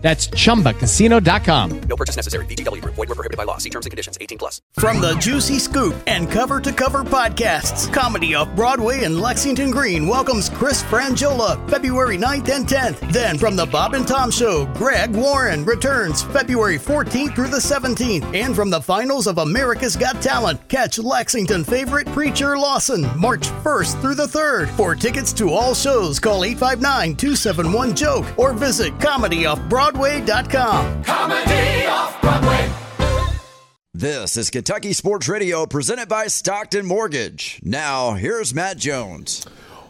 That's chumbacasino.com. No purchase necessary. VGW Group. Void were prohibited by law. See terms and conditions. 18 plus. From the Juicy Scoop and Cover to Cover podcasts, Comedy Off Broadway in Lexington Green welcomes Chris Franjola February 9th and 10th. Then from the Bob and Tom Show, Greg Warren returns February 14th through the 17th. And from the finals of America's Got Talent, catch Lexington favorite Preacher Lawson March 1st through the 3rd. For tickets to all shows, call 859 271 Joke or visit ComedyOffBroadway.com. Comedy off Broadway. This is Kentucky Sports Radio presented by Stockton Mortgage. Now, here's Matt Jones.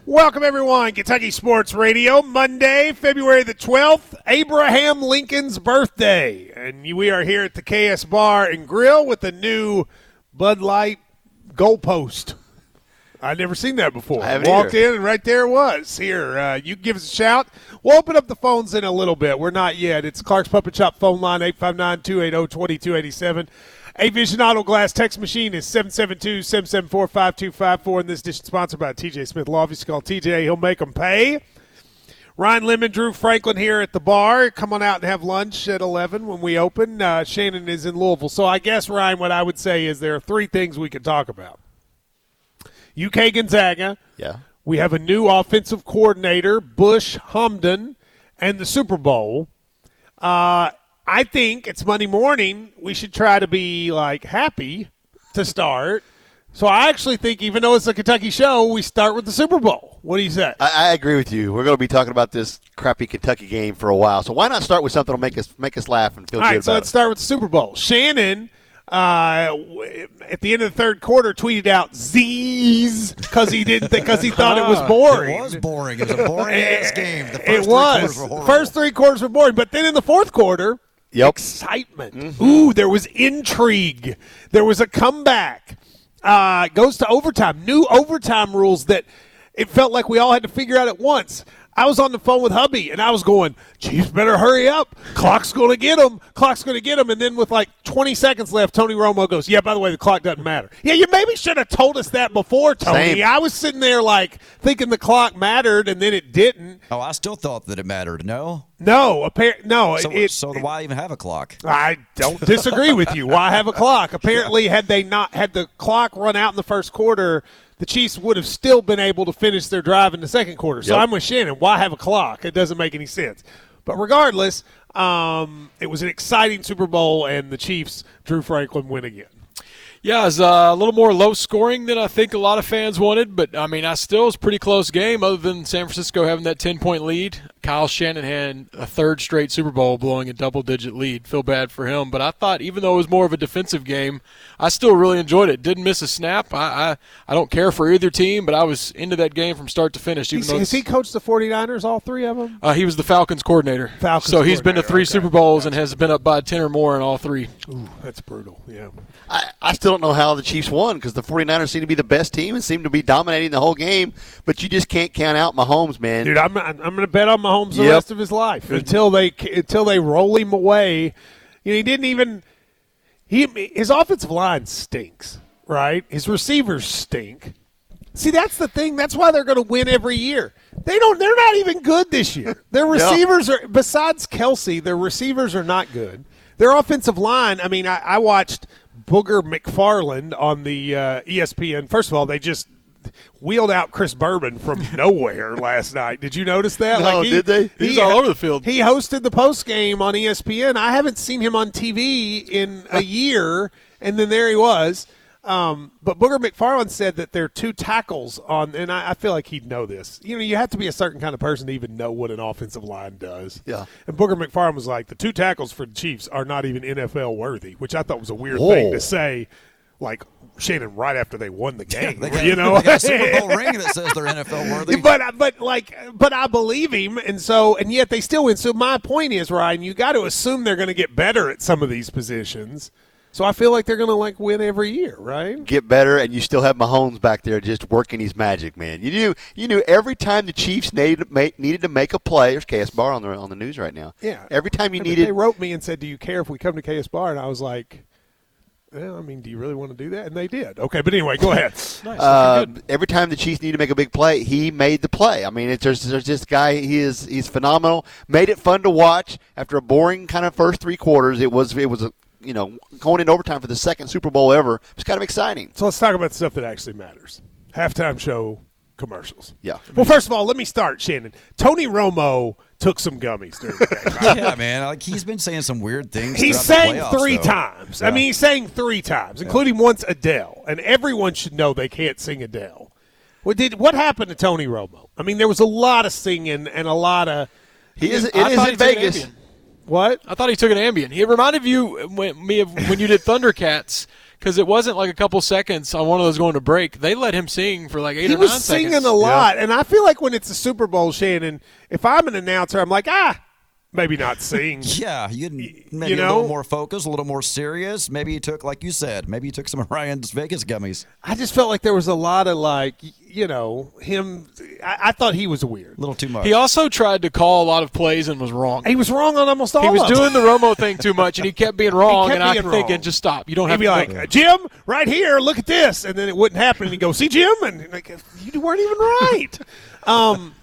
Welcome, everyone. Kentucky Sports Radio, Monday, February the 12th, Abraham Lincoln's birthday. And we are here at the KS Bar and Grill with a new Bud Light goalpost. I've never seen that before. I Walked either. in, and right there it was. Here, uh, you give us a shout. We'll open up the phones in a little bit. We're not yet. It's Clark's Pump-N-Shop phone line, 859 280 2287. A Vision Auto Glass text machine is 772 774 5254. And this edition sponsored by TJ Smith Law. If you call TJ, he'll make them pay. Ryan Lemon, Drew Franklin here at the bar. Come on out and have lunch at 11 when we open. Uh, Shannon is in Louisville. So I guess, Ryan, what I would say is there are three things we could talk about UK Gonzaga. Yeah. We have a new offensive coordinator, Bush Hamdan, and the Super Bowl. Uh, I think it's Monday morning. We should try to be like happy to start. So I actually think, even though it's a Kentucky show, we start with the Super Bowl. What do you say? I, I agree with you. We're going to be talking about this crappy Kentucky game for a while. So why not start with something that'll make us make us laugh and feel All good right, so about let's it? start with the Super Bowl. Shannon, uh, at the end of the third quarter, tweeted out "Z's" because he didn't because he thought it was boring. It was boring. It was a boring ass game. The first It three was. quarters were. First three quarters were boring, but then in the fourth quarter, Yep. excitement. Mm-hmm. Ooh, there was intrigue. There was a comeback. Uh, goes to overtime. New overtime rules that it felt like we all had to figure out at once. I was on the phone with hubby, and I was going, Chiefs better hurry up. Clock's going to get them. Clock's going to get them. And then with like 20 seconds left, Tony Romo goes, yeah, by the way, the clock doesn't matter. Yeah, you maybe should have told us that before, Tony. Same. I was sitting there like thinking the clock mattered, and then it didn't. Oh, I still thought that it mattered. No. No, apparently no. So, it, so why even have a clock? I don't disagree with you. Why have a clock? Apparently, had they not had the clock run out in the first quarter, the Chiefs would have still been able to finish their drive in the second quarter. So Yep. I'm with Shannon. Why have a clock? It doesn't make any sense. But regardless, um, it was an exciting Super Bowl, and the Chiefs, Drew Franklin, win again. Yeah, it was uh, a little more low scoring than I think a lot of fans wanted, but I mean, I still was a pretty close game. Other than San Francisco having that ten point lead, Kyle Shanahan a third straight Super Bowl blowing a double digit lead. Feel bad for him, but I thought even though it was more of a defensive game, I still really enjoyed it. Didn't miss a snap. I I, I don't care for either team, but I was into that game from start to finish. Even He's, has he coached the 49ers, all three of them? uh, he was the Falcons coordinator. Falcons so he's been to three okay. Super Bowls and has been up by ten or more in all three. Ooh, that's brutal. Yeah. I, I still don't know how the Chiefs won because the 49ers seem to be the best team and seem to be dominating the whole game, but you just can't count out Mahomes, man. Dude, I'm I'm going to bet on Mahomes the Yep. rest of his life until they until they roll him away. You know, he didn't even he his offensive line stinks, right? His receivers stink. See, that's the thing. That's why they're going to win every year. They don't. They're not even good this year. Their receivers are besides Kelce. Their receivers are not good. Their offensive line. I mean, I, I watched Booger McFarland on the uh, ESPN. First of all, they just wheeled out Chris Berman from nowhere last night. Did you notice that? No, did they? He all over the field. He hosted the post game on ESPN. I haven't seen him on TV in a year, and then there he was. Um, but Booger McFarland said that there are two tackles on, and I, I feel like he'd know this. You know, you have to be a certain kind of person to even know what an offensive line does. Yeah. And Booger McFarland was like, the two tackles for the Chiefs are not even NFL worthy, which I thought was a weird Whoa. thing to say. Like Shannon, right after they won the game, They got, you know, they got a Super Bowl ring that says they're NFL worthy. but uh, but like but I believe him, and so and yet they still win. So my point is, Ryan, you got to assume they're going to get better at some of these positions. So I feel like they're going to like win every year, right? Get better, and you still have Mahomes back there just working his magic, man. You knew you knew every time the Chiefs needed needed to make a play. There's KS Bar on the on the news right now. Yeah. Every time you I mean, needed, they wrote me and said, "Do you care if we come to KS Bar?" And I was like, well, I mean, do you really want to do that? And they did. Okay, but anyway, go ahead. Nice. Uh, every time the Chiefs need to make a big play, he made the play. I mean, it's, there's, there's this guy. He is he's phenomenal. Made it fun to watch after a boring kind of first three quarters. It was it was a, you know going in overtime for the second Super Bowl ever. It was kind of exciting. So let's talk about the stuff that actually matters. Halftime show commercials. Yeah. Well, first of all, let me start, Shannon. Tony Romo took some gummies during the game. yeah, man. Like he's been saying some weird things. He sang the playoffs, three though. times. I mean, he sang three times, including once Adele. And everyone should know they can't sing Adele. What did what happened to Tony Romo? I mean, there was a lot of singing and a lot of He is. It I is thought in he took an Vegas. Ambien. what? I thought he took an Ambien. He reminded you when, me of when you did Thundercats because it wasn't like a couple seconds on one of those going to break. They let him sing for like eight He or was singing a lot, and I feel like when it's a Super Bowl, Shannon, if I'm an announcer, I'm like, ah, maybe not sing. Yeah, you maybe you a know? little more focused, a little more serious. Maybe he took, like you said, maybe he took some of Ryan's Vegas gummies. I just felt like there was a lot of like, you know, him. I, I thought he was weird. A little too much. He also tried to call a lot of plays and was wrong. He was wrong on almost all. He was of them. doing the Romo thing too much, and he kept being wrong. kept and I'm thinking, just stop. You don't He'd have be like, Jim, right here, look at this, and then it wouldn't happen. And he'd go, see, Jim, and like, you weren't even right. um,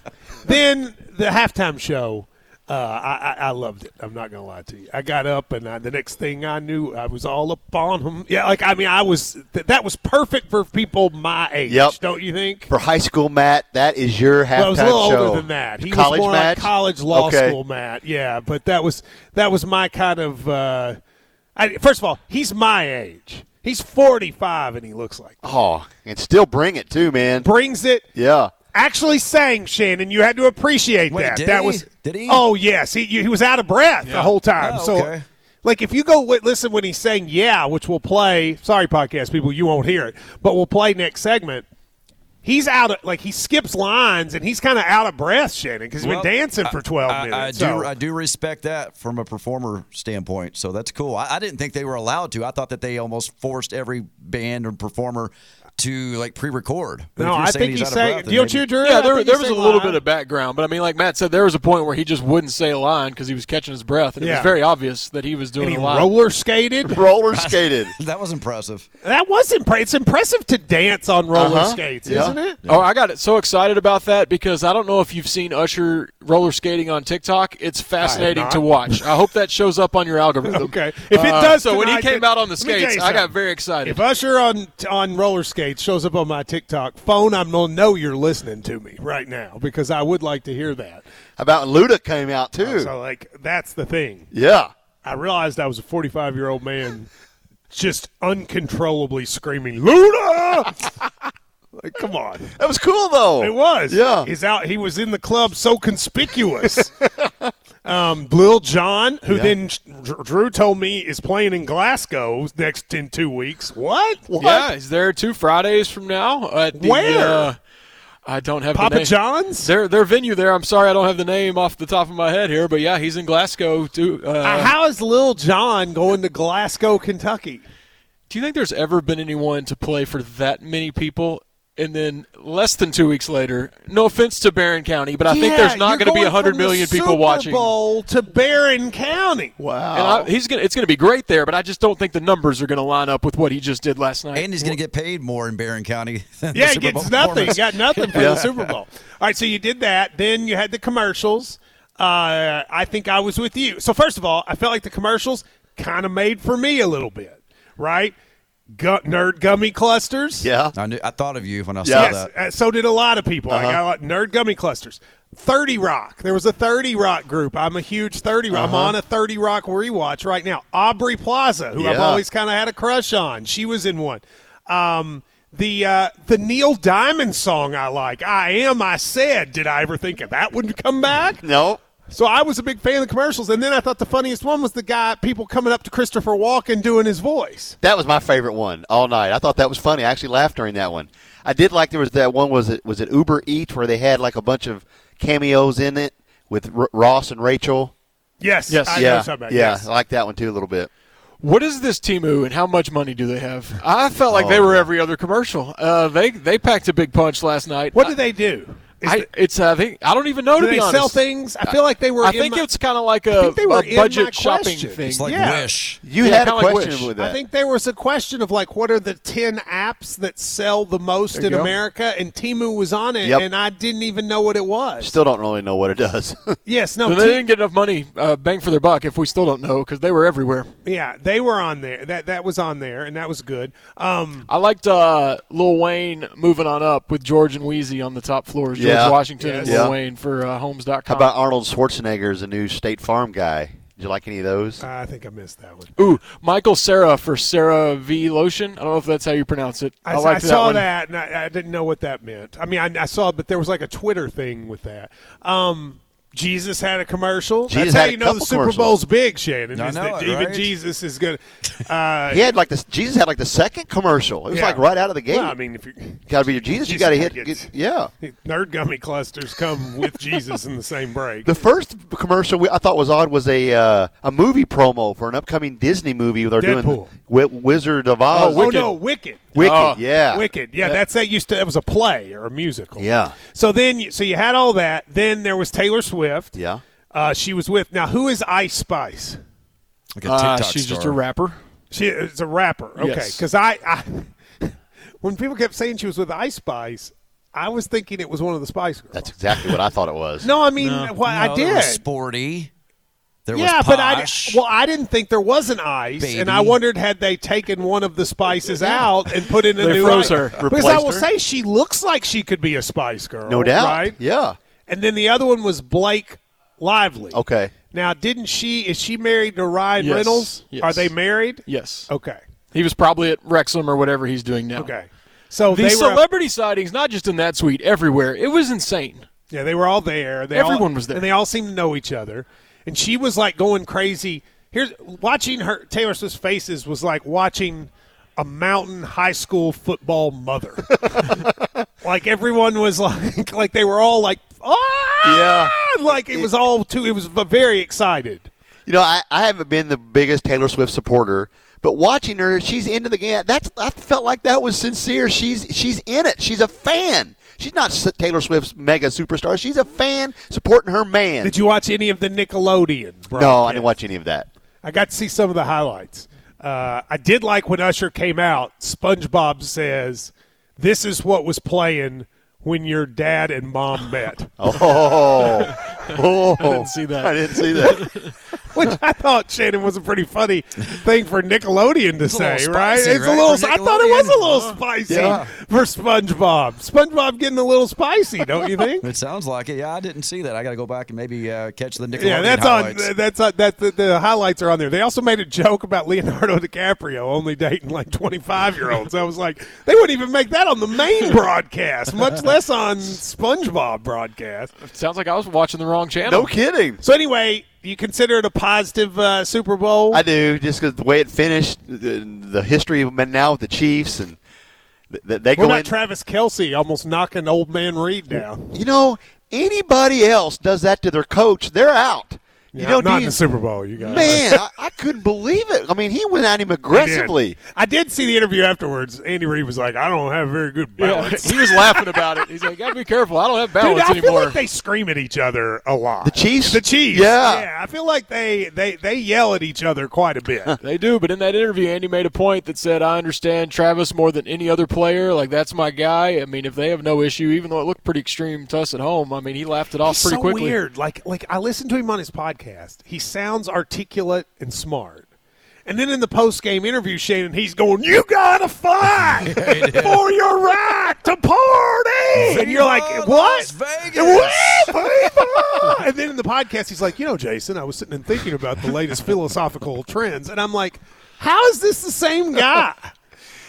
then the halftime show, uh, I, I, I loved it. I'm not gonna lie to you. I got up, and I, the next thing I knew, I was all up on him. Yeah, like I mean, I was. Th- that was perfect for people my age. Yep. Don't you think? For high school Matt, that is your halftime Well, it was a little show. older than that. He college was more match, like college law Okay. school Matt. Yeah, but that was that was my kind of. Uh, I, first of all, he's my age. He's 45 and he looks like Oh, and still bring it too, man. brings it. Yeah. Actually sang Shannon. You had to appreciate Wait, that. did that he? was Did he? Oh yes, he he was out of breath the whole time. Oh, So. Like if you go wi- listen when he's saying "yeah," which we'll play. Sorry, podcast people, you won't hear it, but we'll play next segment. He's out of like he skips lines and he's kind of out of breath, Shannon, because he's Well, been dancing for twelve I, minutes. I do. so- I do respect that from a performer standpoint. So that's cool. I, I didn't think they were allowed to. I thought that they almost forced every band or performer to like pre-record. But No, I think he's he's out of saying. Don't maybe- Drew? Yeah, there, there was a saying little live. bit of background, but I mean, like Matt said, there was a point where he just wouldn't say a line because he was catching his breath, and it was very obvious that he was doing And he a line. roller skated. Roller skated. that was impressive. That was impressive. It's impressive to dance on roller Uh-huh. skates, Yeah. isn't it? Oh, I got it so excited about that because I don't know if you've seen Usher roller skating on TikTok. It's fascinating to watch. I hope that shows up on your algorithm. Okay. If it Uh, does, so when he came then- out on the let me tell skates, I got very excited. If Usher on on roller skates shows up on my TikTok phone, I'm gonna know you're listening to me right now because I would like to hear that. How about Luda came out uh, too? So like that's the thing. yeah. I realized I was a 45 year old man just uncontrollably screaming Luda. like, come on. That was cool though. It was. Yeah. He's out. He was in the club so conspicuous. um, Lil Jon, who Yeah. then Drew told me is playing in Glasgow next in two weeks. What? What? yeah, he's there two Fridays from now at the. Where? Uh, I don't have the Papa. John's? Their their venue there. I'm sorry, I don't have the name off the top of my head here, but yeah, he's in Glasgow too. Uh, Uh, how is Lil Jon going to Glasgow, Kentucky? Do you think there's ever been anyone to play for that many people? And then less than two weeks later, no offense to Barren County, but I think there's not you're going to be going 100 from the people Super watching. Bowl to Barren County. Wow. And I, he's gonna, it's going to be great there, but I just don't think the numbers are going to line up with what he just did last night. And he's going to get paid more in Barren County. Than the Yeah, he Super Bowl gets nothing. He performance. got nothing for the Super Bowl. All right, so you did that. Then you had the commercials. Uh, I think I was with you. So first of all, I felt like the commercials kind of made for me a little bit, right? Gu- nerd gummy clusters. yeah. I, knew, I thought of you when I Yeah. saw Yes, that. uh, so did a lot of people. I Uh-huh. got nerd gummy clusters. 30 Rock. There was a 30 Rock group. I'm a huge 30 Rock. I'm Uh-huh. on a 30 Rock rewatch right now. Aubrey Plaza, who I've always kind of had a crush on. She was in one. Um, the uh, the Neil Diamond song I like. I am. I said. Did I ever think of that would come back? No. So I was a big fan of the commercials, and then I thought the funniest one was the guy, people coming up to Christopher Walken doing his voice. That was my favorite one all night. I thought that was funny. I actually laughed during that one. I did like there was that one was it was it Uber Eats where they had like a bunch of cameos in it with R- Ross and Rachel. Yes, Yes. I yeah, about. yeah, Yes. I like that one too a little bit. What is this Temu and how much money do they have? I felt like Oh, they were every other commercial. Uh, they they packed a big punch last night. What do they do? Is I, the- it's uh, they, I don't even know do to be honest. sell things? I feel like they were. I in think my- it's kind of like I a, think they were a budget shopping question. thing. It's like Yeah. Wish. You Yeah, had a kinda like question with that. I think there was a question of like, what are the ten apps that sell the most There in go. America? And Temu was on it, Yep. and I didn't even know what it was. Still don't really know what it does. yes, no, So they Ti- didn't get enough money uh, bang for their buck if we still don't know because they were everywhere. yeah, they were on there. That that was on there, and that was good. Um, I liked uh, Lil Wayne moving on up with George and Weezy on the top floors. George Yeah. Washington and Yes. Lil Yeah. Wayne for uh, Homes.com. How about Arnold Schwarzenegger as a new State Farm guy? Did you like any of those? I think I missed that one. Ooh, Michael Cera for CeraVe Lotion. I don't know if that's how you pronounce it. I, I, I liked saw one. that, and I, I didn't know what that meant. I mean, I, I saw, but there was like a Twitter thing with that. Um, Jesus had a commercial. Jesus That's how you know the Super. Bowl's big, Shannon. I know that it, even right? Jesus is good. Uh, He had like this. Jesus had like the second commercial. It was Yeah. like right out of the gate. well, I mean, if you got to be your Jesus. You got to hit. Get, yeah. nerd gummy clusters come with Jesus in the same break. The first commercial we, I thought was odd was a uh, a movie promo for an upcoming Disney movie. They're Deadpool. doing Wi- Wizard of Oz. oh no, Wicked. Wicked. Oh. yeah. Wicked. Yeah, that's that used to. That was a play or a musical. Yeah. So then, you- so you had all that. Then there was Taylor Swift. Yeah. Uh, she was with. Now, who is Ice Spice? Like a Uh, she's star. just a rapper. She is a rapper. Okay, Yes. because I, I, when people kept saying she was with Ice Spice, I was thinking it was one of the Spice Girls. That's exactly what I thought it was. no, I mean, well, I No, there was did. sporty. There yeah, was but I well, I didn't think there was an ice, and I wondered had they taken one of the spices out and put in a new froze ice. her. Because I will her. say she looks like she could be a Spice Girl, No doubt. right? Yeah. And then the other one was Blake Lively. Okay. Now, didn't she? Is she married to Ryan Yes. Reynolds? Yes. Are they married? Yes. Okay. He was probably at Wrexham or whatever he's doing now. Okay. So The they were celebrity sightings, not just in that suite, everywhere. It was insane. Yeah, they were all there. They Everyone all, was there. and they all seemed to know each other. And she was like going crazy. Here's watching her Taylor Swift's faces was like watching a mountain high school football mother. like everyone was like, like they were all like, ah, Yeah. like it was all too. It was very excited. You know, I, I haven't been the biggest Taylor Swift supporter, but watching her, she's into the game. That's I felt like that was sincere. She's she's in it. She's a fan. She's not Taylor Swift's mega superstar. She's a fan supporting her man. Did you watch any of the Nickelodeon? no, I didn't watch any of that. I got to see some of the highlights. Uh, I did like when Usher came out. SpongeBob says, "This is what was playing when your dad and mom met," Oh, oh, I didn't see that. I didn't see that. which I thought Shannon was a pretty funny thing for Nickelodeon to a say, little right? spicy, It's a little. for I thought it was a little spicy Yeah. for SpongeBob. SpongeBob getting a little spicy, don't you think? It sounds like it. Yeah, I didn't see that. I got to go back and maybe uh, catch the Nickelodeon Yeah, that's highlights. on. That's on, that. The, the highlights are on there. They also made a joke about Leonardo DiCaprio only dating like twenty-five year olds. I was like, they wouldn't even make that on the main broadcast, much less on SpongeBob broadcast. Sounds like I was watching the wrong channel. No kidding. So anyway, you consider it a positive uh, Super Bowl? I do just because the way it finished, the, the history of men now with the Chiefs, and th- th- they what go about in. Travis Kelce almost knocking old man Reid down? you know, anybody else does that to their coach, they're out. You Yeah, know, not in the Super Bowl, you guys. Man, I, I couldn't believe it. I mean, he went at him He did. aggressively. I did see the interview afterwards. Andy Reid was like, "I don't have very good Yeah, balance." he was laughing about it. He's like, "Gotta be careful. I don't have Dude, balance I feel anymore." like they scream at each other a lot. The Chiefs? The Chiefs. Yeah. Yeah, I feel like they, they, they yell at each other quite a bit. They do, but in that interview, Andy made a point that said, "I understand Travis more than any other player. Like that's my guy. I mean, if they have no issue, even though it looked pretty extreme to us at home, I mean, he laughed it off He's pretty so quickly." weird. Like, like I listened to him on his podcast. He sounds articulate and smart. And then in the post game interview, Shannon, he's going, "You gotta fight for your right to party," and you're like, Viva "What?" Vegas. And then in the podcast, he's like, "You know, Jason, I was sitting and thinking about the latest philosophical trends," and I'm like, "How is this the same guy?"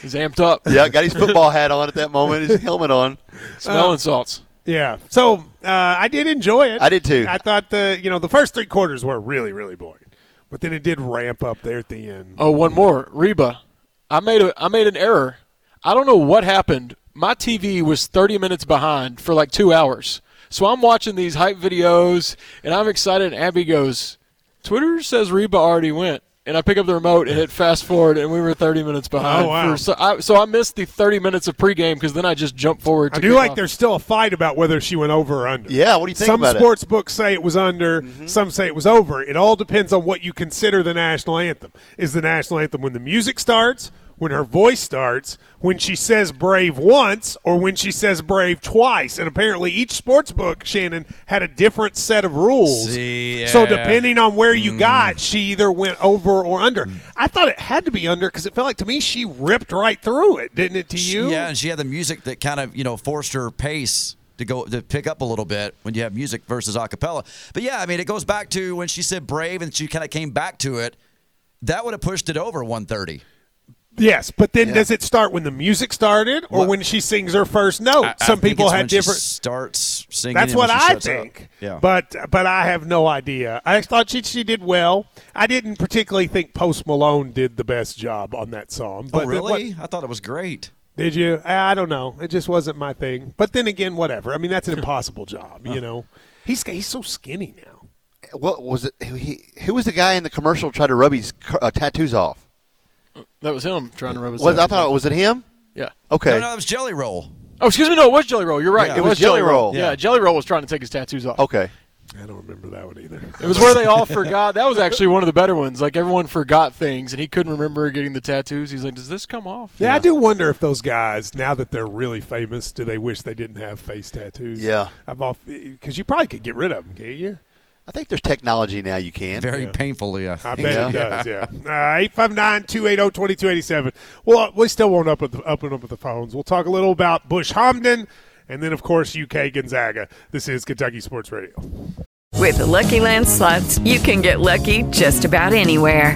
He's amped up, Yeah, got his football hat on at that moment, his helmet on. smelling uh, salts. Yeah. So uh, I did enjoy it. I did too. I thought the you know the first three quarters were really really boring, but then it did ramp up there at the end. Oh, one more, Reba. I made a I made an error. I don't know what happened. My TV was 30 minutes behind for like two hours. So I'm watching these hype videos and I'm excited. And Abby goes, "Twitter says Reba already went." And I pick up the remote and hit fast forward, and we were 30 minutes behind. Oh, wow. For, so, I, so I missed the 30 minutes of pregame because then I just jumped forward. I to do like off. there's still a fight about whether she went over or under. Yeah, what do you think Some about it? sports books say it was under, mm-hmm. some say it was over. It all depends on what you consider the national anthem. Is the national anthem when the music starts, when her voice starts, when she says brave once, or when she says brave twice? And apparently each sports book, Shannon, had a different set of rules. See, So depending on where you got, mm. she either went over or under. Mm. I thought it had to be under because it felt like to me she ripped right through it, didn't it to you? Yeah, and she had the music that kind of you know forced her pace to go to pick up a little bit when you have music versus a cappella. But yeah, I mean, it goes back to when she said brave and she kind of came back to it. That would have pushed it over 130. Yes, but then does it start when the music started or What- when she sings her first note? I- I Some people it's had when she different. starts singing. That's what I shuts up. think. Yeah, But but I have no idea. I thought she she did well. I didn't particularly think Post Malone did the best job on that song. But oh then what- really? I thought it was great. did you? I I don't know. It just wasn't my thing. But then again, whatever. I mean, that's an impossible job. You know, he's he's so skinny now. What was it? He, who was the guy in the commercial tried to rub his uh, tattoos off? That was him trying to rub his. Was I head. thought was it him? Yeah. Okay. No, no, it was Jelly Roll. Oh, excuse me. No, it was Jelly Roll. You're right. Yeah. it, It was, was Jelly Jelly Roll. Roll. Yeah, Jelly Roll was trying to take his tattoos off. Okay. I don't remember that one either. It was where they all forgot. That was actually one of the better ones. Like everyone forgot things, and he couldn't remember getting the tattoos. He's like, "Does this come off?" Yeah, I do wonder if those guys, now that they're really famous, do they wish they didn't have face tattoos? Yeah. I've off because you probably could get rid of them, can't you? I think there's technology now you can. Very painfully. I, I think. bet it does. Yeah. Uh, Eight five nine two eight zero twenty two eighty seven. Well, uh, we still won't open open up with the phones. We'll talk a little about Bush Hamdan, and then of course UK Gonzaga. This is Kentucky Sports Radio. With the Lucky Land slots, you can get lucky just about anywhere.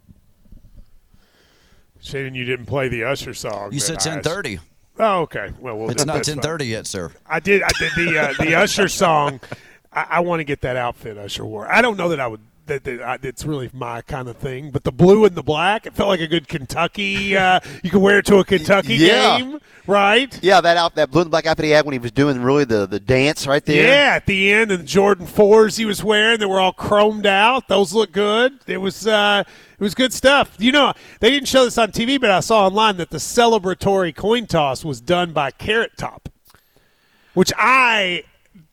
Shannon, you didn't play the Usher song. You said 10:30. Oh, okay. Well, well It's not 10:30 yet, sir. I did. I did the uh, the Usher song. I, I want to get that outfit Usher wore. I don't know that I would. That, that I, it's really my kind of thing. But the blue and the black, it felt like a good Kentucky. Uh, you can wear it to a Kentucky Yeah. game, right? Yeah, that out that blue and black outfit he had when he was doing really the, the dance right there. Yeah, at the end, and the Jordan fours he was wearing, they were all chromed out. Those look good. It was uh, it was good stuff. You know, they didn't show this on TV, but I saw online that the celebratory coin toss was done by Carrot Top, which I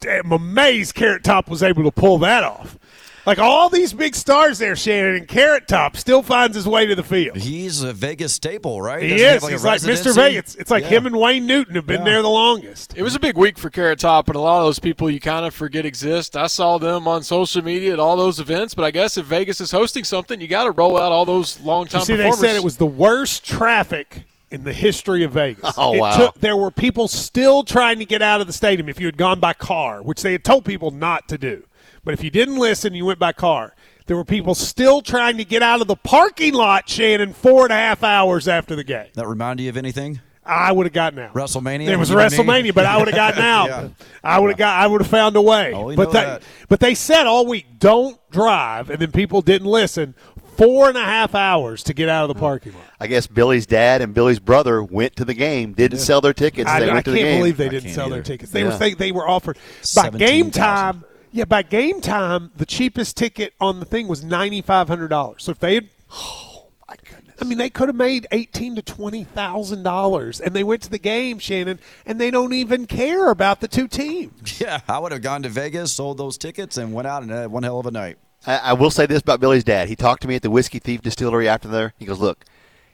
am amazed Carrot Top was able to pull that off. Like all these big stars there, Shannon, and Carrot Top still finds his way to the field. He's a Vegas staple, right? He Doesn't is. have, like, He's like Mr. Vegas. It's like Yeah. him and Wayne Newton have been Yeah. there the longest. It was a big week for Carrot Top, and a lot of those people you kind of forget exist. I saw them on social media at all those events, but I guess if Vegas is hosting something, you got to roll out all those long time see, they said it was the worst traffic in the history of Vegas. Oh, It wow. took- there were people still trying to get out of the stadium if you had gone by car, which they had told people not to do. But if you didn't listen, you went by car. There were people still trying to get out of the parking lot, Shannon, four and a half hours after the game. That remind you of anything? I would have gotten out. WrestleMania? It was You and? WrestleMania, but I would have gotten out. Yeah. I would have got. I would have found a way. Oh, but they, that. but they said all week, don't drive, and then people didn't listen. Four and a half hours to get out of the parking lot. I guess Billy's dad and Billy's brother went to the game, didn't sell their tickets. I, they I went to can't the game. believe they didn't can't sell their tickets. They Yeah. were they, they were offered by game 17,000. time. Yeah, by game time, the cheapest ticket on the thing was ninety five hundred dollars. So if they had, oh my goodness, I mean, they could have made eighteen to twenty thousand dollars, and they went to the game, Shannon, and they don't even care about the two teams. Yeah, I would have gone to Vegas, sold those tickets, and went out and had uh, one hell of a night. I, I will say this about Billy's dad. He talked to me at the Whiskey Thief Distillery after there. He goes, "Look,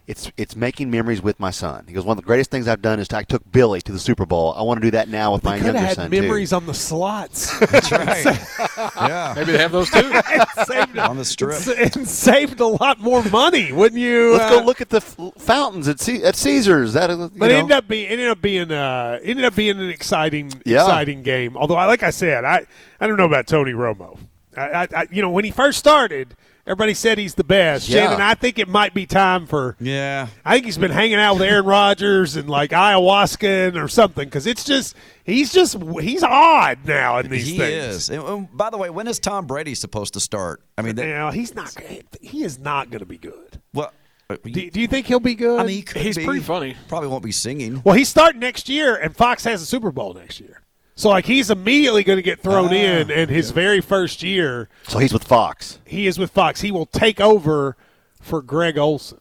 it's it's making memories with my son." He goes, "One of the greatest things I've done is I took Billy to the Super Bowl. I want to do that now with my Could younger have had son memories too." on the slots. That's right. yeah. Maybe they have those too. saved, On the strip. and saved a lot more money, wouldn't you? Let's uh, go look at the f- fountains at, C- at Caesars. That you But it ended up being ended up being uh ended up being an exciting Yeah. exciting game. Although I like I said, I I don't know about Tony Romo. I, I, I you know when he first started, Everybody said he's the best. Yeah. Shannon, I think it might be time for. Yeah. I think he's been hanging out with Aaron Rodgers and like ayahuasca or something because it's just he's just he's odd now in these he things. is. And, and by the way, when is Tom Brady supposed to start? I mean, that, You he's not. He is not going to be good. well, uh, Do, do you think he'll be good? I mean, he could He's be. pretty funny. Probably won't be singing. well, he's starting next year, and Fox has a Super Bowl next year. So like he's immediately going to get thrown Ah, in, and his very first year So he's with Fox. he is with Fox. He will take over for Greg Olsen.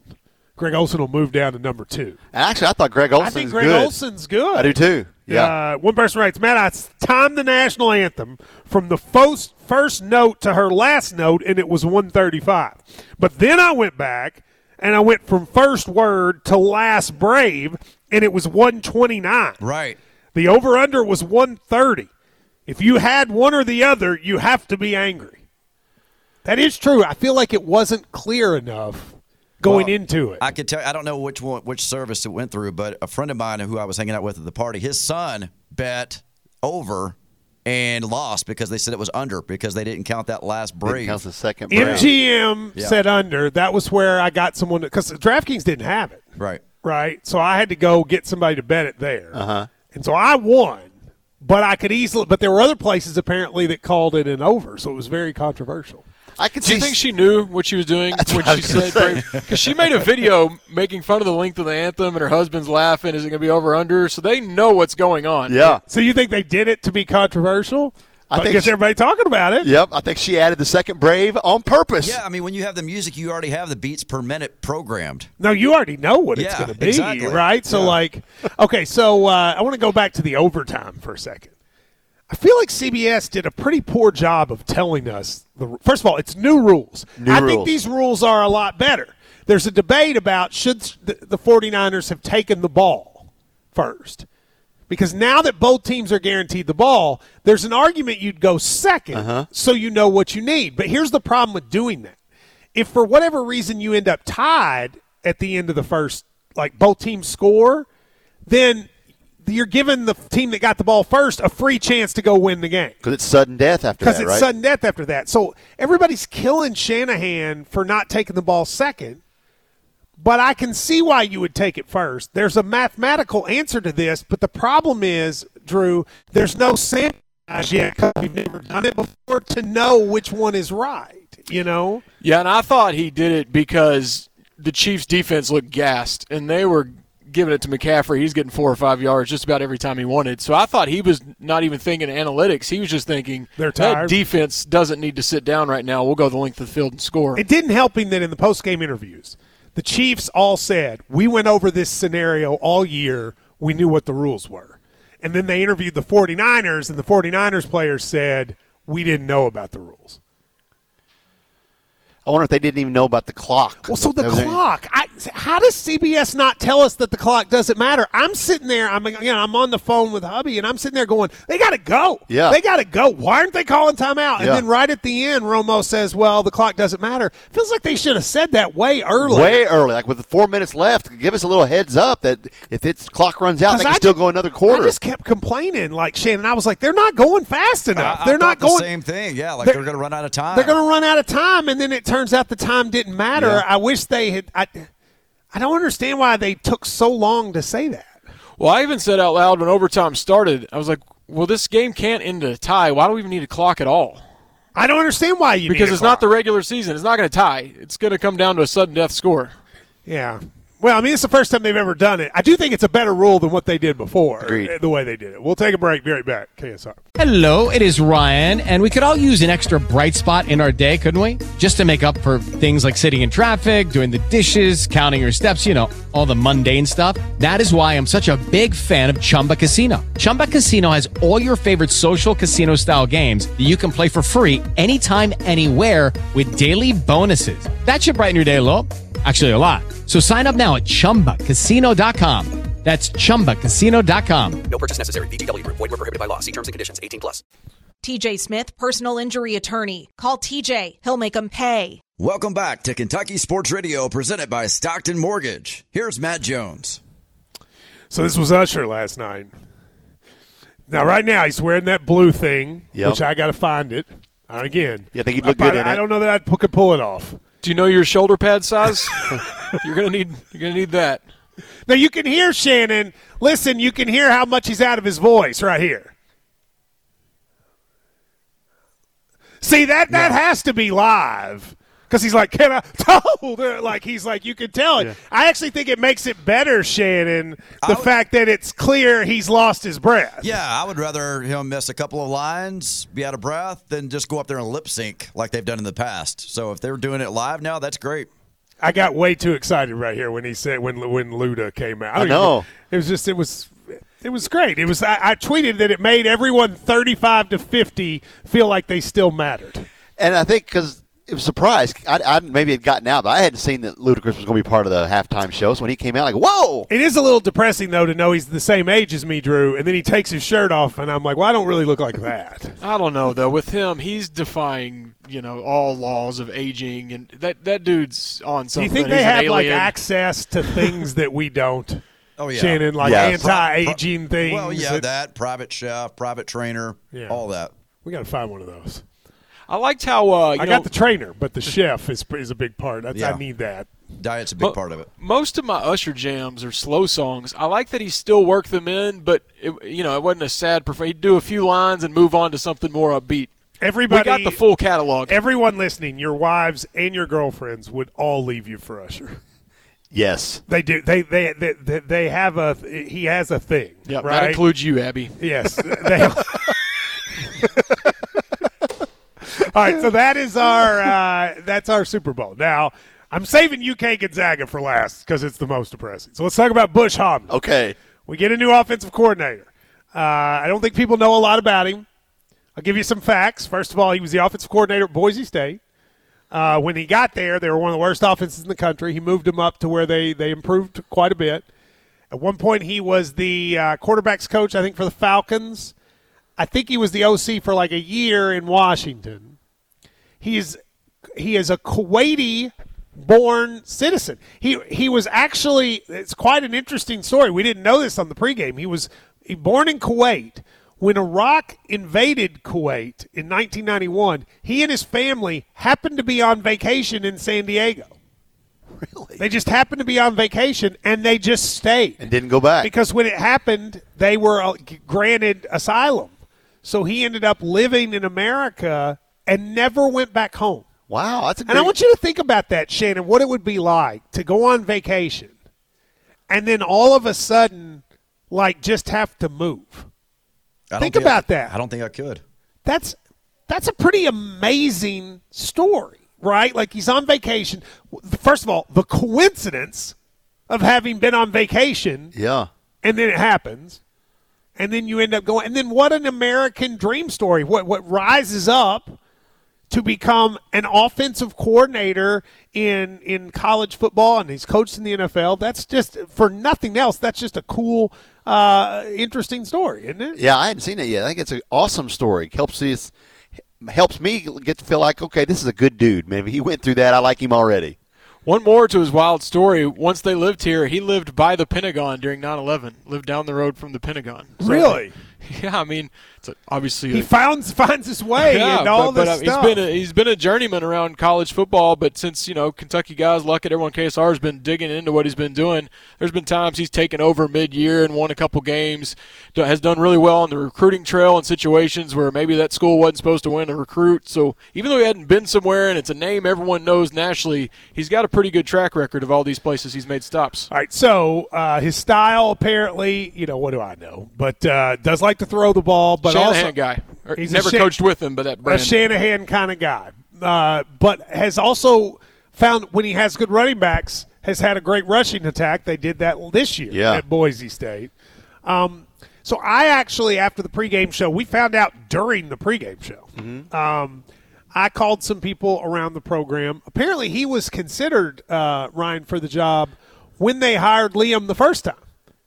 Greg Olsen will move down to number two. Actually, I thought Greg Olsen's I think Greg good. Olsen's good. I do too. Yeah. Uh, one person writes, Matt, I timed the national anthem from the first, first note to her last note, and it was 135. But then I went back, and I went from first word to last brave, and it was 129. Right. The over under was 130. If you had one or the other, you have to be angry. That is true. I feel like it wasn't clear enough going Well, into it. I could tell. I don't know which one, which service it went through, but a friend of mine who I was hanging out with at the party, his son bet over and lost because they said it was under because they didn't count that last Didn't break. count the second break. MGM Yeah. said under. That was where I got someone because DraftKings didn't have it. Right. right? So I had to go get somebody to bet it there. Uh-huh. And so I won, but I could easily. But there were other places apparently that called it an over, so it was very controversial. I could Do you see. think she knew what she was doing when she said because she made a video making fun of the length of the anthem and her husband's laughing? Is it going to be over under? So they know what's going on. yeah. So you think they did it to be controversial? I I think guess she- everybody talking about it. Yep. I think she added the second brave on purpose. Yeah, I mean, when you have the music, you already have the beats per minute programmed. No, you already know what it's going to be, exactly. right? So, Yeah. like, okay, so uh, I want to go back to the overtime for a second. I feel like CBS did a pretty poor job of telling us. The, first of all, it's new rules. New I think these rules are a lot better. There's a debate about should the, the 49ers have taken the ball first. Because now that both teams are guaranteed the ball, there's an argument you'd go 2nd Uh-huh. so you know what you need. But here's the problem with doing that. If for whatever reason you end up tied at the end of the first, like both teams score, then you're giving the team that got the ball first a free chance to go win the game Because it's sudden death after because it's right? sudden death after that. So everybody's killing Shanahan for not taking the ball second. But I can see why you would take it first. There's a mathematical answer to this, but the problem is, Drew, there's no sample size yet because we've never done it before to know which one is right. You know, Yeah, and I thought he did it because the Chiefs' defense looked gassed, and they were giving it to McCaffrey. He's getting four or five yards just about every time he wanted. So I thought he was not even thinking analytics. He was just thinking that tired." defense doesn't need to sit down right now. We'll go the length of the field and score. it didn't help him that in the post game interviews, the Chiefs all said, We went over this scenario all year. We knew what the rules were. And then they interviewed the 49ers, and the 49ers players said, We didn't know about the rules. I wonder if they didn't even know about the clock. Well, so the clock. I, how does CBS not tell us that the clock doesn't matter? I'm sitting there. I'm you know, I'm on the phone with hubby, and I'm sitting there going, "They got to go. Yeah. they got to go. Why aren't they calling timeout?" And Yeah. then right at the end, Romo says, "Well, the clock doesn't matter." Feels like they should have said that way early. Way early, like with four minutes left, give us a little heads up that if its clock runs out, they can I still ju- go another quarter. I just kept complaining, like Shannon. I was like, "They're not going fast enough. I- I they're not thought the going." same thing. Yeah, like They're- they're, going to run out of time. They're going to run out of time, and then it turns out the time didn't matter. Yeah. I wish they had. I, I don't understand why they took so long to say that. Well, I even said out loud when overtime started, I was like, well, this game can't end in a tie. Why do we even need a clock at all? I don't understand why you Because it's not the regular season. It's not going to tie. It's going to come down to a sudden death score. Yeah. Well, I mean, it's the first time they've ever done it. I do think it's a better rule than what they did before. Agreed. uh, The way they did it. We'll take a break. Be right back. KSR. Hello, it is Ryan, and we could all use an extra bright spot in our day, couldn't we? Just to make up for things like sitting in traffic, doing the dishes, counting your steps, you know, all the mundane stuff. That is why I'm such a big fan of Chumba Casino. Chumba Casino has all your favorite social casino style games that you can play for free anytime, anywhere with daily bonuses. That should brighten your day a little. Actually, a lot. So sign up now at chumbacasino.com. That's chumbacasino.com. No purchase necessary. VGW Group. Void were prohibited by law. See terms and conditions. 18 plus. TJ Smith, personal injury attorney. Call TJ. He'll make them pay. Welcome back to Kentucky Sports Radio, presented by Stockton Mortgage. Here's Matt Jones. So this was Usher last night. Now, right now, he's wearing that blue thing, Yep. which I got to find it. Again, Yeah, I think he'd look I, good in I it. don't know that I could pull it off. Do you know your shoulder pad size? you're gonna need you're gonna need that. Now you can hear Shannon. Listen, you can hear how much he's out of his voice right here. See that that has to be live because he's like, "Can I?" Oh, like he's like, you can tell it. I actually think it makes it better, Shannon. The fact that it's clear he's lost his breath. Yeah, I would rather him miss a couple of lines, be out of breath, than just go up there and lip sync like they've done in the past. So if they're doing it live now, that's great. I got way too excited right here when he said when when Luda came out. I don't know. even- it was just it was it was great. It was I, I tweeted that it made everyone thirty five to fifty feel like they still mattered. And I think because it was a surprise, I, I maybe had gotten out, but I hadn't seen that Ludacris was going to be part of the halftime show. So when he came out, like, whoa! It is a little depressing though to know he's the same age as me, Drew, and then he takes his shirt off, and I'm like, well, I don't really look like that. I don't know though. With him, he's defying you know all laws of aging, and that that dude's on something. Do something. you think they have like access to things that we don't? Oh yeah, Shannon, like Yeah. anti-aging things. Well, yeah, that- that private chef, private trainer, Yeah. all that. we got to find one of those. I liked how uh, you I know, got the trainer, but the chef is is a big part. That's, I need that. Diet's a big Mo- part of it. Most of my Usher jams are slow songs. I like that he still worked them in, but it, you know it wasn't a sad. Perf- He'd do a few lines and move on to something more upbeat. Everybody we got the full catalog. Everyone listening, your wives and your girlfriends would all leave you for Usher. Yes. They do. They they they, they, they have a. He has a thing. yeah, right. that includes you, Abby. Yes. They, All right, so that is our uh, that's our Super Bowl. Now, I'm saving UK Gonzaga for last because it's the most depressing. So let's talk about Bush Hamdan. Okay. We get a new offensive coordinator. Uh, I don't think people know a lot about him. I'll give you some facts. First of all, he was the offensive coordinator at Boise State. Uh, when he got there, they were one of the worst offenses in the country. He moved them up to where they, they improved quite a bit. At one point, he was the uh, quarterbacks coach, I think, for the Falcons. I think he was the OC for like a year in Washington. He's he is a Kuwaiti born citizen. He he was actually it's quite an interesting story. We didn't know this on the pregame. He was born in Kuwait. When Iraq invaded Kuwait in 1991, he and his family happened to be on vacation in San Diego. Really? They just happened to be on vacation and they just stayed And didn't go back. because when it happened, they were uh, granted asylum. So he ended up living in America and never went back home. wow, that's a And I want you to think about that, Shannon, what it would be like to go on vacation and then all of a sudden, like, just have to move. I Think I- about that. I don't think I could. That's that's a pretty amazing story, right? Like he's on vacation. First of all, the coincidence of having been on vacation Yeah. and then it happens, and then you end up going, and then what an American dream story! What what rises up to become an offensive coordinator in in college football, and he's coached in the NFL. That's just for nothing else. That's just a cool, uh, interesting story, isn't it? Yeah, I hadn't seen it yet. I think it's an awesome story. Helps us, helps me get to feel like okay, this is a good dude. Maybe he went through that. I like him already. One more to his wild story. Once they lived here, he lived by the Pentagon during 9/11. Lived down the road from the Pentagon. So- Really? Yeah, I mean, a, obviously He a- finds finds his way yeah, and all but, this but, uh, stuff. He's been a, he's been a journeyman around college football, but since you know Kentucky guys, luck at everyone KSR has been digging into what he's been doing. There's been times he's taken over mid-year and won a couple games. Has done really well on the recruiting trail in situations where maybe that school wasn't supposed to win a recruit. So even though he hadn't been somewhere and it's a name everyone knows nationally, he's got a pretty good track record of all these places he's made stops. All right, so uh, his style apparently, you know, what do I know? But uh, does like to throw the ball, but Shanahan also guy. Or he's never Shan- coached with him, but that brand. a brand. Shanahan kind of guy. Uh, but has also found when he has good running backs, has had a great rushing attack. They did that this year Yeah. at Boise State. Um, so I actually, after the pregame show, we found out during the pregame show. Um, I called some people around the program. Apparently, he was considered uh, Ryan for the job when they hired Liam the first time.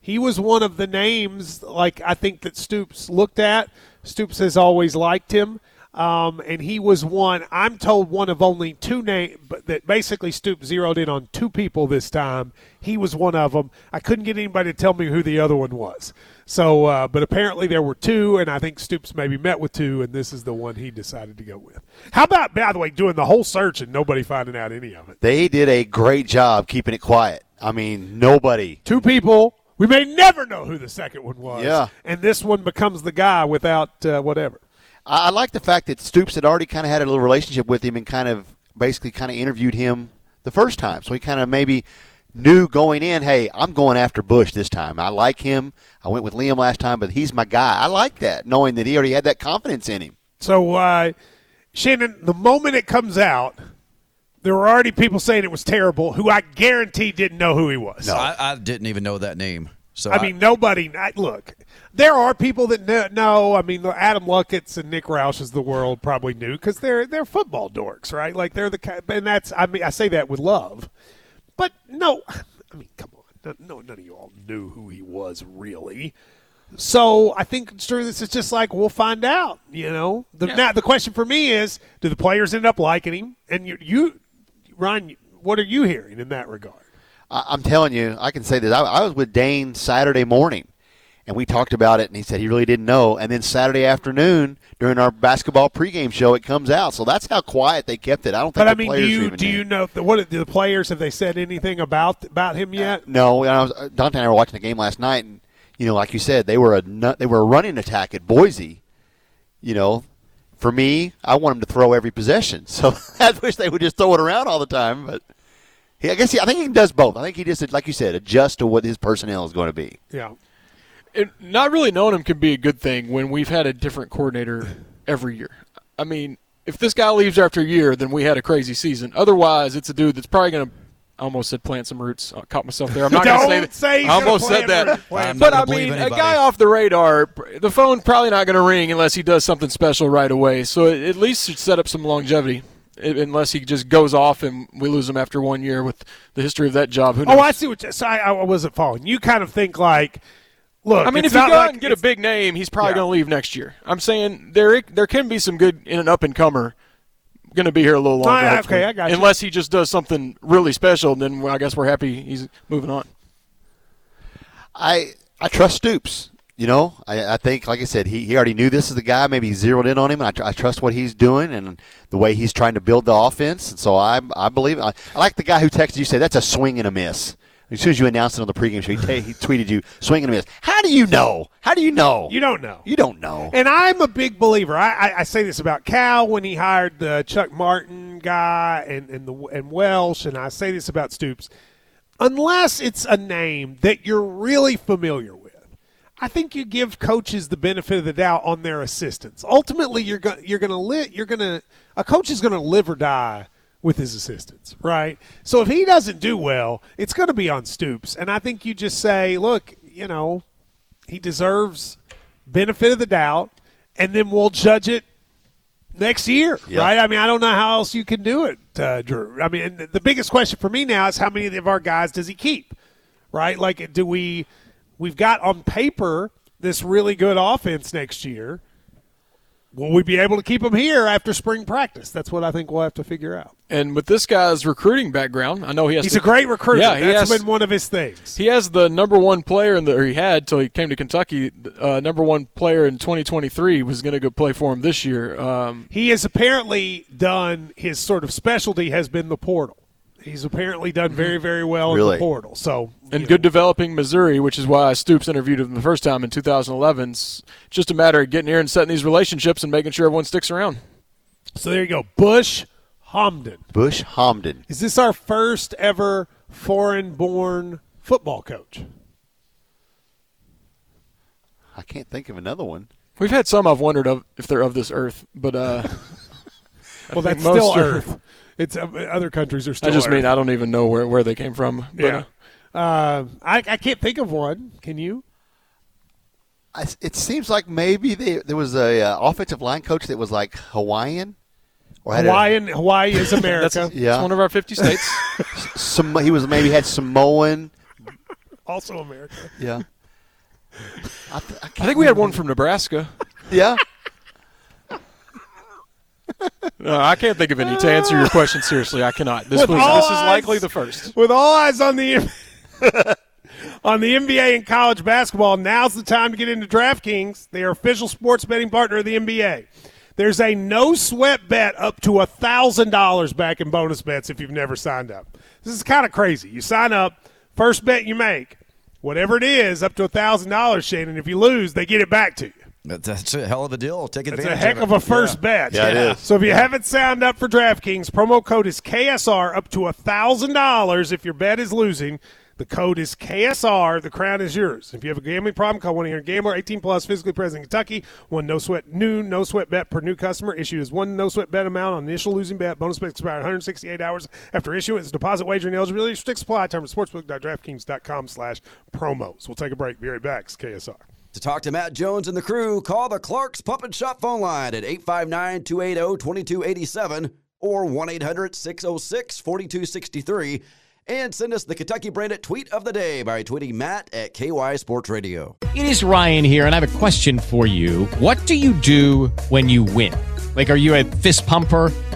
He was one of the names, like I think that Stoops looked at. Stoops has always liked him. Um, and he was one. I'm told one of only two names, but that basically Stoops zeroed in on two people this time. He was one of them. I couldn't get anybody to tell me who the other one was. So, uh, but apparently there were two, and I think Stoops maybe met with two, and this is the one he decided to go with. How about, by the way, doing the whole search and nobody finding out any of it? They did a great job keeping it quiet. I mean, nobody. Two people. We may never know who the second one was. Yeah. And this one becomes the guy without uh, whatever. I, I like the fact that Stoops had already kind of had a little relationship with him and kind of basically kind of interviewed him the first time. So he kind of maybe knew going in, hey, I'm going after Bush this time. I like him. I went with Liam last time, but he's my guy. I like that, knowing that he already had that confidence in him. So, uh, Shannon, the moment it comes out, there were already people saying it was terrible who I guarantee didn't know who he was. No, I, I didn't even know that name. So I, mean, nobody. I, look, there are people that know. know I mean, Adam Lucketts and Nick Roush's the world probably knew because they're they're football dorks, right? Like they're the and that's. I mean, I say that with love, but no. I mean, come on, no, none of you all knew who he was really. So I think sure this is just like we'll find out. You know, the Yeah. now the question for me is, do the players end up liking him? And you, you Ryan, what are you hearing in that regard? I'm telling you, I can say this. I, I was with Dane Saturday morning, and we talked about it, and he said he really didn't know. And then Saturday afternoon, during our basketball pregame show, it comes out. So that's how quiet they kept it. I don't think But I mean, do you do you know the, what the players have they said anything about about him yet? No, and I was, uh, Dante and I were watching the game last night, and you know, like you said, they were a they were a running attack at Boise. You know, for me, I want him to throw every possession. So I wish they would just throw it around all the time. But he, I guess he, I think he does both. I think he just, like you said, adjusts to what his personnel is going to be. Yeah. it, not really knowing him can be a good thing when we've had a different coordinator every year. I mean, if this guy leaves after a year, then we had a crazy season. Otherwise, it's a dude that's probably going to. I almost said plant some roots. I caught myself there. I'm not going to say Don't that. say he's I almost gonna said that. roots. Plant I'm But I gonna believe mean, a guy off the radar, the phone probably not going to ring unless he does something special right away. So it at least should set up some longevity. Unless he just goes off and we lose him after one year with the history of that job. Who oh, knows? Oh, I see what. You, so I, I wasn't following. You kind of think like, look. I mean, it's if you go like, out and get a big name, he's probably Yeah. going to leave next year. I'm saying there there can be some good in an up and comer. Going to be here a little longer. I- hopefully. okay, I got you. Unless he just does something really special, then I guess we're happy he's moving on. I I trust Stoops. You know, I, I think, like I said, he, he already knew this is the guy. Maybe he zeroed in on him, and I, tr- I trust what he's doing and the way he's trying to build the offense. And so I I believe I, I like the guy who texted you said that's a swing and a miss. As soon as you announced it on the pregame show, he, he tweeted you swinging a miss. How do you know? How do you know? You don't know. You don't know. And I'm a big believer. I, I, I say this about Cal when he hired the Chuck Martin guy and and the and Welsh, and I say this about Stoops. Unless it's a name that you're really familiar with, I think you give coaches the benefit of the doubt on their assistants. Ultimately, you're going you're going to you're going to a coach is going to live or die with his assistants, right? So if he doesn't do well, it's going to be on Stoops. And I think you just say, look, you know, he deserves benefit of the doubt, and then we'll judge it next year, right? I mean, I don't know how else you can do it, uh, Drew. I mean, and the biggest question for me now is how many of our guys does he keep, right? Like, do we? We've got on paper this really good offense next year. Will we be able to keep him here after spring practice? That's what I think we'll have to figure out. And with this guy's recruiting background, I know he has. He's to, a great recruiter. Yeah, he That's has, been one of his things. He has the number one player in the, or he had till he came to Kentucky. Uh, number one player in 2023 was going to go play for him this year. Um, He has apparently done his sort of specialty has been the portal. He's apparently done very, very well in the portal. So and you good know, developing Missouri, which is why Stoops interviewed him the first time in 2011. It's just a matter of getting here and setting these relationships and making sure everyone sticks around. So there you go. Bush Hamdan. Bush Hamdan. Is this our first ever foreign-born football coach? I can't think of another one. We've had some I've wondered of if they're of this earth, but uh, Well, that's most still are- Earth. It's uh, other countries are still. I just Earth. mean I don't even know where, where they came from. But, yeah. Uh, I, I can't think of one. Can you? I, it seems like maybe they, there was a uh, offensive line coach that was like Hawaiian. Or a- Hawaiian. Hawaii is That's, America. Yeah. it's one of our 50 states. some, he was maybe had Samoan. also America. Yeah. I, th- I, I think we had one from Nebraska. Yeah. Uh, I can't think of any to answer your question seriously. I cannot. This was this is likely the first. With all eyes on the on the NBA and college basketball, now's the time to get into DraftKings. They are official sports betting partner of the NBA. There's a no sweat bet up to thousand dollars back in bonus bets if you've never signed up. This is kind of crazy. You sign up, first bet you make, whatever it is, up to thousand dollars, Shannon. If you lose, they get it back to you. That- That's a hell of a deal. Take advantage. It's advantage a heck of of a first Yeah. bet. Yeah, it is. So if you haven't signed up for DraftKings, promo code is KSR up to thousand dollars if your bet is losing. The code is KSR. The crown is yours. If you have a gambling problem, call one of your gambler. 18 plus, physically present in Kentucky. One no sweat new no sweat bet per new customer. Issued is one no sweat bet amount on initial losing bet. Bonus bet expired 168 hours after issuance. Deposit wagering eligibility restricts apply. Term at sportsbook.draftkings.com slash promos. We'll take a break. Be right back. It's KSR. To talk to Matt Jones and the crew, call the Clark's and Shop phone line at 859 280 2287 or 1 800 606 4263. And send us the Kentucky branded tweet of the day by tweeting Matt at KY Sports Radio. It is Ryan here, and I have a question for you. What do you do when you win? Like, are you a fist pumper?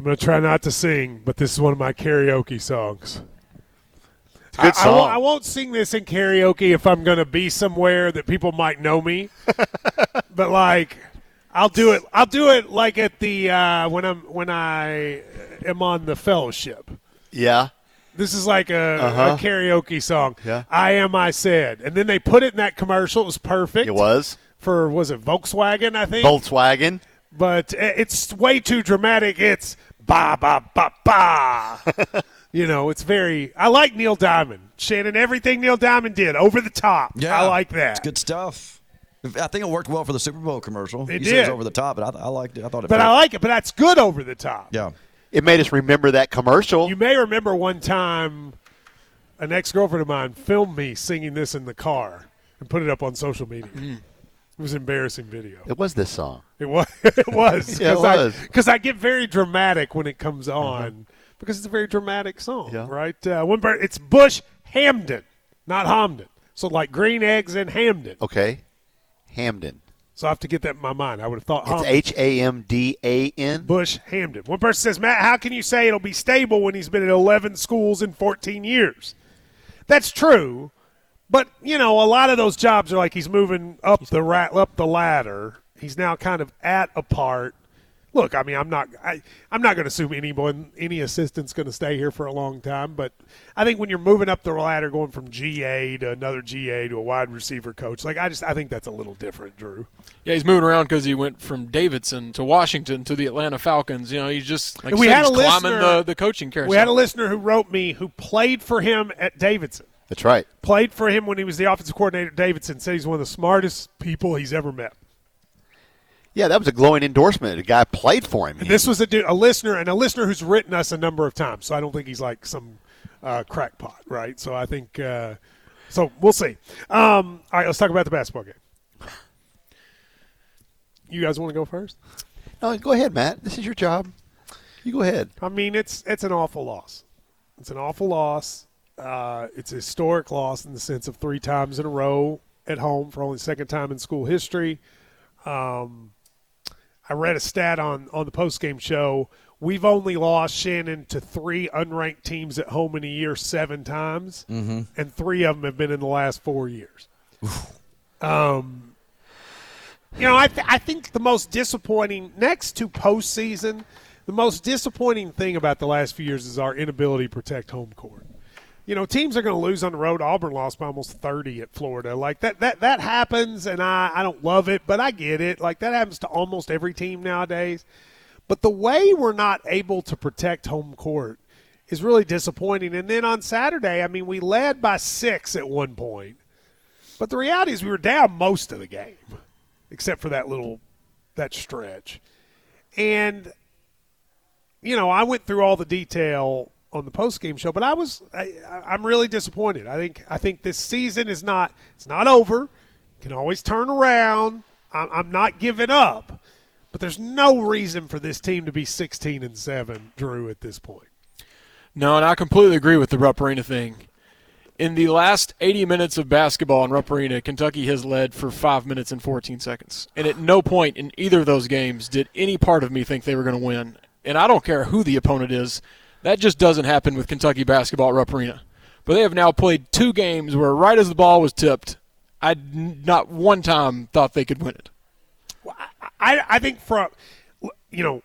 I'm going to try not to sing, but this is one of my karaoke songs. a good I, I won't, song. I won't sing this in karaoke if I'm going to be somewhere that people might know me. but like, I'll do it. I'll do it like at the uh, when I'm when I am on the fellowship. Yeah. This is like a, Uh-huh. a karaoke song. Yeah. I am. I said, and then they put it in that commercial. It was perfect. It was. for was it Volkswagen? I think Volkswagen. but it's way too dramatic. It's ba ba ba ba. you know, it's very. I like Neil Diamond, Shannon. Everything Neil Diamond did, over the top. Yeah, I like that. It's good stuff. I think it worked well for the Super Bowl commercial. It you said it was did. over the top, but I, I liked it. I thought it. But fit. I like it. But that's good over the top. Yeah. It made us remember that commercial. You may remember one time, an ex girlfriend of mine filmed me singing this in the car and put it up on social media. Mm. It was embarrassing video. it was this song. It was. It was. Yeah, it was. Uh-huh. Because I, get very dramatic when it comes on because it's a very dramatic song, Yeah. right? Uh, one part, it's Bush Hamdan, not Hamden. So like green eggs and Hamden. Okay. Hamden. So I have to get that in my mind. I would have thought It's Hamden. H A M D A N. Bush Hamdan. One person says, Matt, how can you say it'll be stable when he's been at 11 schools in 14 years? That's true, but you know, a lot of those jobs are like he's moving up the ra- up the ladder. He's now kind of at a part. Look, I mean, I'm not, I, I'm not going to assume anyone, any assistant's going to stay here for a long time. But I think when you're moving up the ladder, going from GA to another GA to a wide receiver coach, like I just, I think that's a little different, Drew. Yeah, he's moving around because he went from Davidson to Washington to the Atlanta Falcons. You know, he's just like we said, had a climbing listener- the, the coaching carousel. We had a listener who wrote me who played for him at Davidson. That's right. played for him when he was the offensive coordinator at Davidson. Said he's one of the smartest people he's ever met. Yeah, that was a glowing endorsement. A guy played for him. And this was a, dude, a listener, and a listener who's written us a number of times. So I don't think he's like some uh, crackpot, right? So I think. Uh, so we'll see. Um, all right, let's talk about the basketball game. You guys want to go first? No, go ahead, Matt. This is your job. You go ahead. I mean, it's it's an awful loss. It's an awful loss. Uh, it's a historic loss in the sense of three times in a row at home for only the second time in school history. Um, I read a stat on on the post game show. We've only lost Shannon to three unranked teams at home in a year seven times, Mm-hmm. and three of them have been in the last four years. Um, you know, I, th- I think the most disappointing next to postseason, the most disappointing thing about the last few years is our inability to protect home court. You know, teams are going to lose on the road. Auburn lost by almost thirty at Florida. Like that, that that happens, and I I don't love it, but I get it. Like that happens to almost every team nowadays. But the way we're not able to protect home court is really disappointing. And then on Saturday, I mean, we led by six at one point, but the reality is we were down most of the game, except for that little that stretch. And you know, I went through all the detail on the post game show, but I was I, I'm really disappointed. I think I think this season is not it's not over. can always turn around. I'm, I'm not giving up, but there's no reason for this team to be 16 and seven, Drew, at this point. No, and I completely agree with the Rupp Arena thing. In the last 80 minutes of basketball in Rupp Arena, Kentucky has led for 5 minutes and 14 seconds. And at no point in either of those games did any part of me think they were going to win. And I don't care who the opponent is. That just doesn't happen with Kentucky basketball at Rupp Arena. But they have now played two games where right as the ball was tipped, I not one time thought they could win it. I, I think from, you know,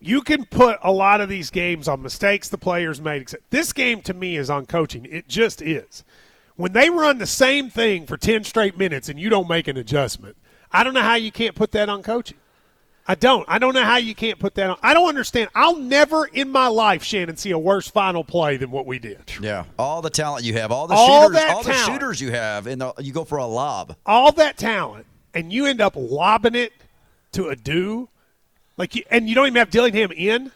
you can put a lot of these games on mistakes the players made. Except This game to me is on coaching. It just is. When they run the same thing for 10 straight minutes and you don't make an adjustment, I don't know how you can't put that on coaching. I don't. I don't know how you can't put that on. I don't understand. I'll never in my life, Shannon, see a worse final play than what we did. Yeah, all the talent you have, all the all shooters, all the shooters you have, and you go for a lob. All that talent, and you end up lobbing it to Aidoo, like, you, and you don't even have Dillingham in.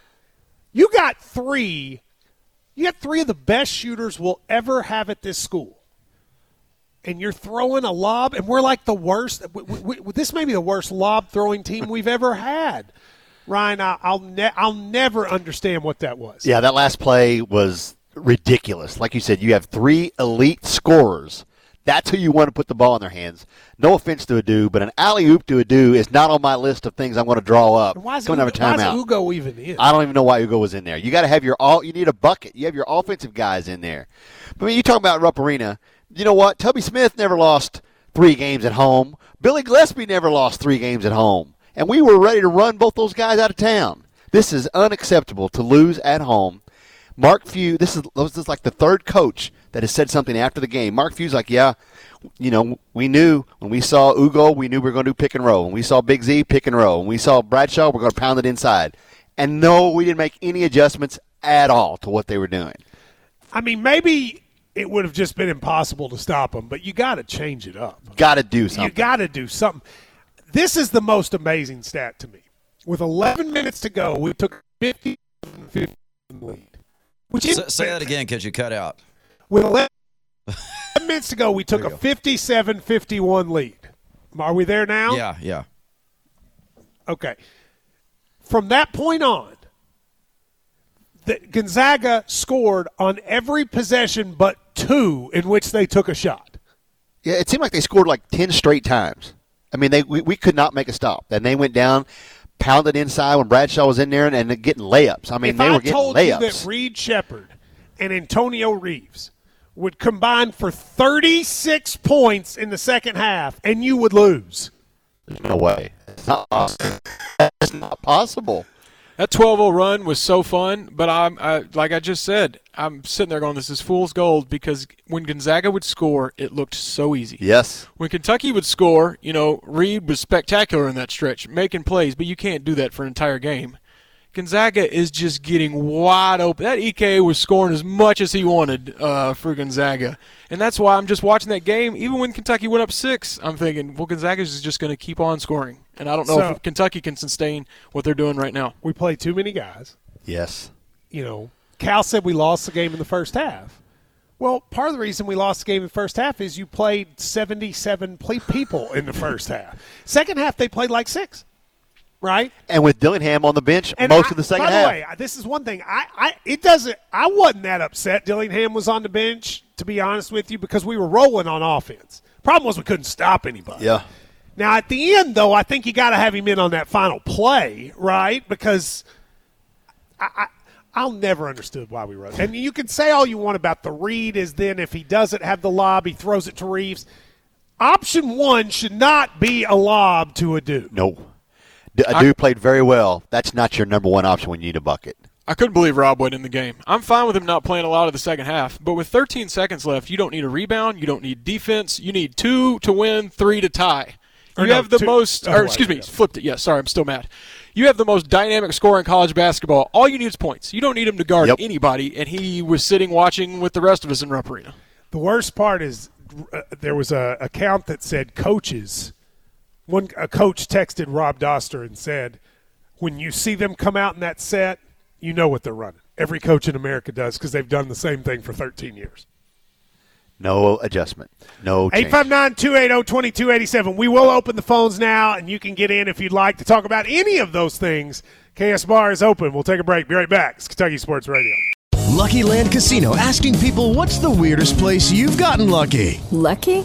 You got three. You got three of the best shooters we'll ever have at this school and you're throwing a lob, and we're like the worst. We, we, we, this may be the worst lob throwing team we've ever had. Ryan, I, will ne- I'll never understand what that was. Yeah, that last play was ridiculous. Like you said, you have three elite scorers. That's who you want to put the ball in their hands. No offense to Aidoo, but an alley oop to Aidoo is not on my list of things I'm going to draw up. Why is, Ugo, why is Ugo even in? I don't even know why Ugo was in there. You got to have your all. You need a bucket. You have your offensive guys in there. But I mean, you talk about Rupp Arena you know what? Tubby Smith never lost three games at home. Billy Gillispie never lost three games at home. And we were ready to run both those guys out of town. This is unacceptable to lose at home. Mark Few, this is this is like the third coach that has said something after the game. Mark Few's like, yeah, you know, we knew when we saw Ugo, we knew we were going to do pick and roll. When we saw Big Z, pick and roll. When we saw Bradshaw, we're going to pound it inside. And no, we didn't make any adjustments at all to what they were doing. I mean, maybe it would have just been impossible to stop them. But you got to change it up. Got to do something. You got to do something. This is the most amazing stat to me. With 11 minutes to go, we took 50 lead. Which say, say that again because you cut out. With 11 minutes to go, we took a 57-51 lead. Are we there now? Yeah, yeah. Okay. From that point on, that Gonzaga scored on every possession but two in which they took a shot. Yeah, it seemed like they scored like 10 straight times. I mean, they we, we could not make a stop. And they went down, pounded inside when Bradshaw was in there, and, and getting layups. I mean, if they I were getting told layups. You that Reed Sheppard and Antonio Reeves would combine for 36 points in the second half, and you would lose. There's no way. It's not possible. It's not possible. That 12-0 run was so fun, but I'm I, like I just said, I'm sitting there going, "This is fool's gold," because when Gonzaga would score, it looked so easy. Yes. When Kentucky would score, you know, Reed was spectacular in that stretch, making plays, but you can't do that for an entire game. Gonzaga is just getting wide open. That Ike was scoring as much as he wanted uh, for Gonzaga, and that's why I'm just watching that game. Even when Kentucky went up six, I'm thinking, well, Gonzaga is just going to keep on scoring, and I don't know So- if Kentucky can sustain what they're doing right now. We played too many guys. Yes. You know, Cal said we lost the game in the first half. Well, part of the reason we lost the game in the first half is you played 77 play people in the first half. Second half, they played like six, right? And with Dillingham on the bench And most I- of the second by half. By the way, this is one thing. I, I, it doesn't. I wasn't that upset. Dillingham was on the bench, to be honest with you, because we were rolling on offense. Problem was we couldn't stop anybody. yeah. Now at the end, though, I think you got to have him in on that final play, right? Because I, I, I'll never understood why we wrote. And you can say all you want about the read is then if he doesn't have the lob, he throws it to Reeves. Option one should not be a lob to a dude. No. D- Adu played very well. That's not your number one option when you need a bucket. I couldn't believe Rob went in the game. I'm fine with him not playing a lot of the second half, but with 13 seconds left, you don't need a rebound, you don't need defense, you need two to win, three to tie. Or You no, have the two- most, or right, excuse me, yeah. flipped it. Yeah, sorry, I'm still mad. You have the most dynamic scorer in college basketball. All you need is points. You don't need him to guard Yep. anybody, and he was sitting watching with the rest of us in Rupp Arena. The worst part is uh, there was a account that said coaches. One a coach texted Rob Dauster and said, when you see them come out in that set, you know what they're running. Every coach in America does because they've done the same thing for 13 years. No adjustment. No change. 859 280 2287. We will open the phones now, and you can get in if you'd like to talk about any of those things. KSR is open. We'll take a break. Be right back. It's Kentucky Sports Radio. Lucky Land Casino asking people what's the weirdest place you've gotten lucky? Lucky?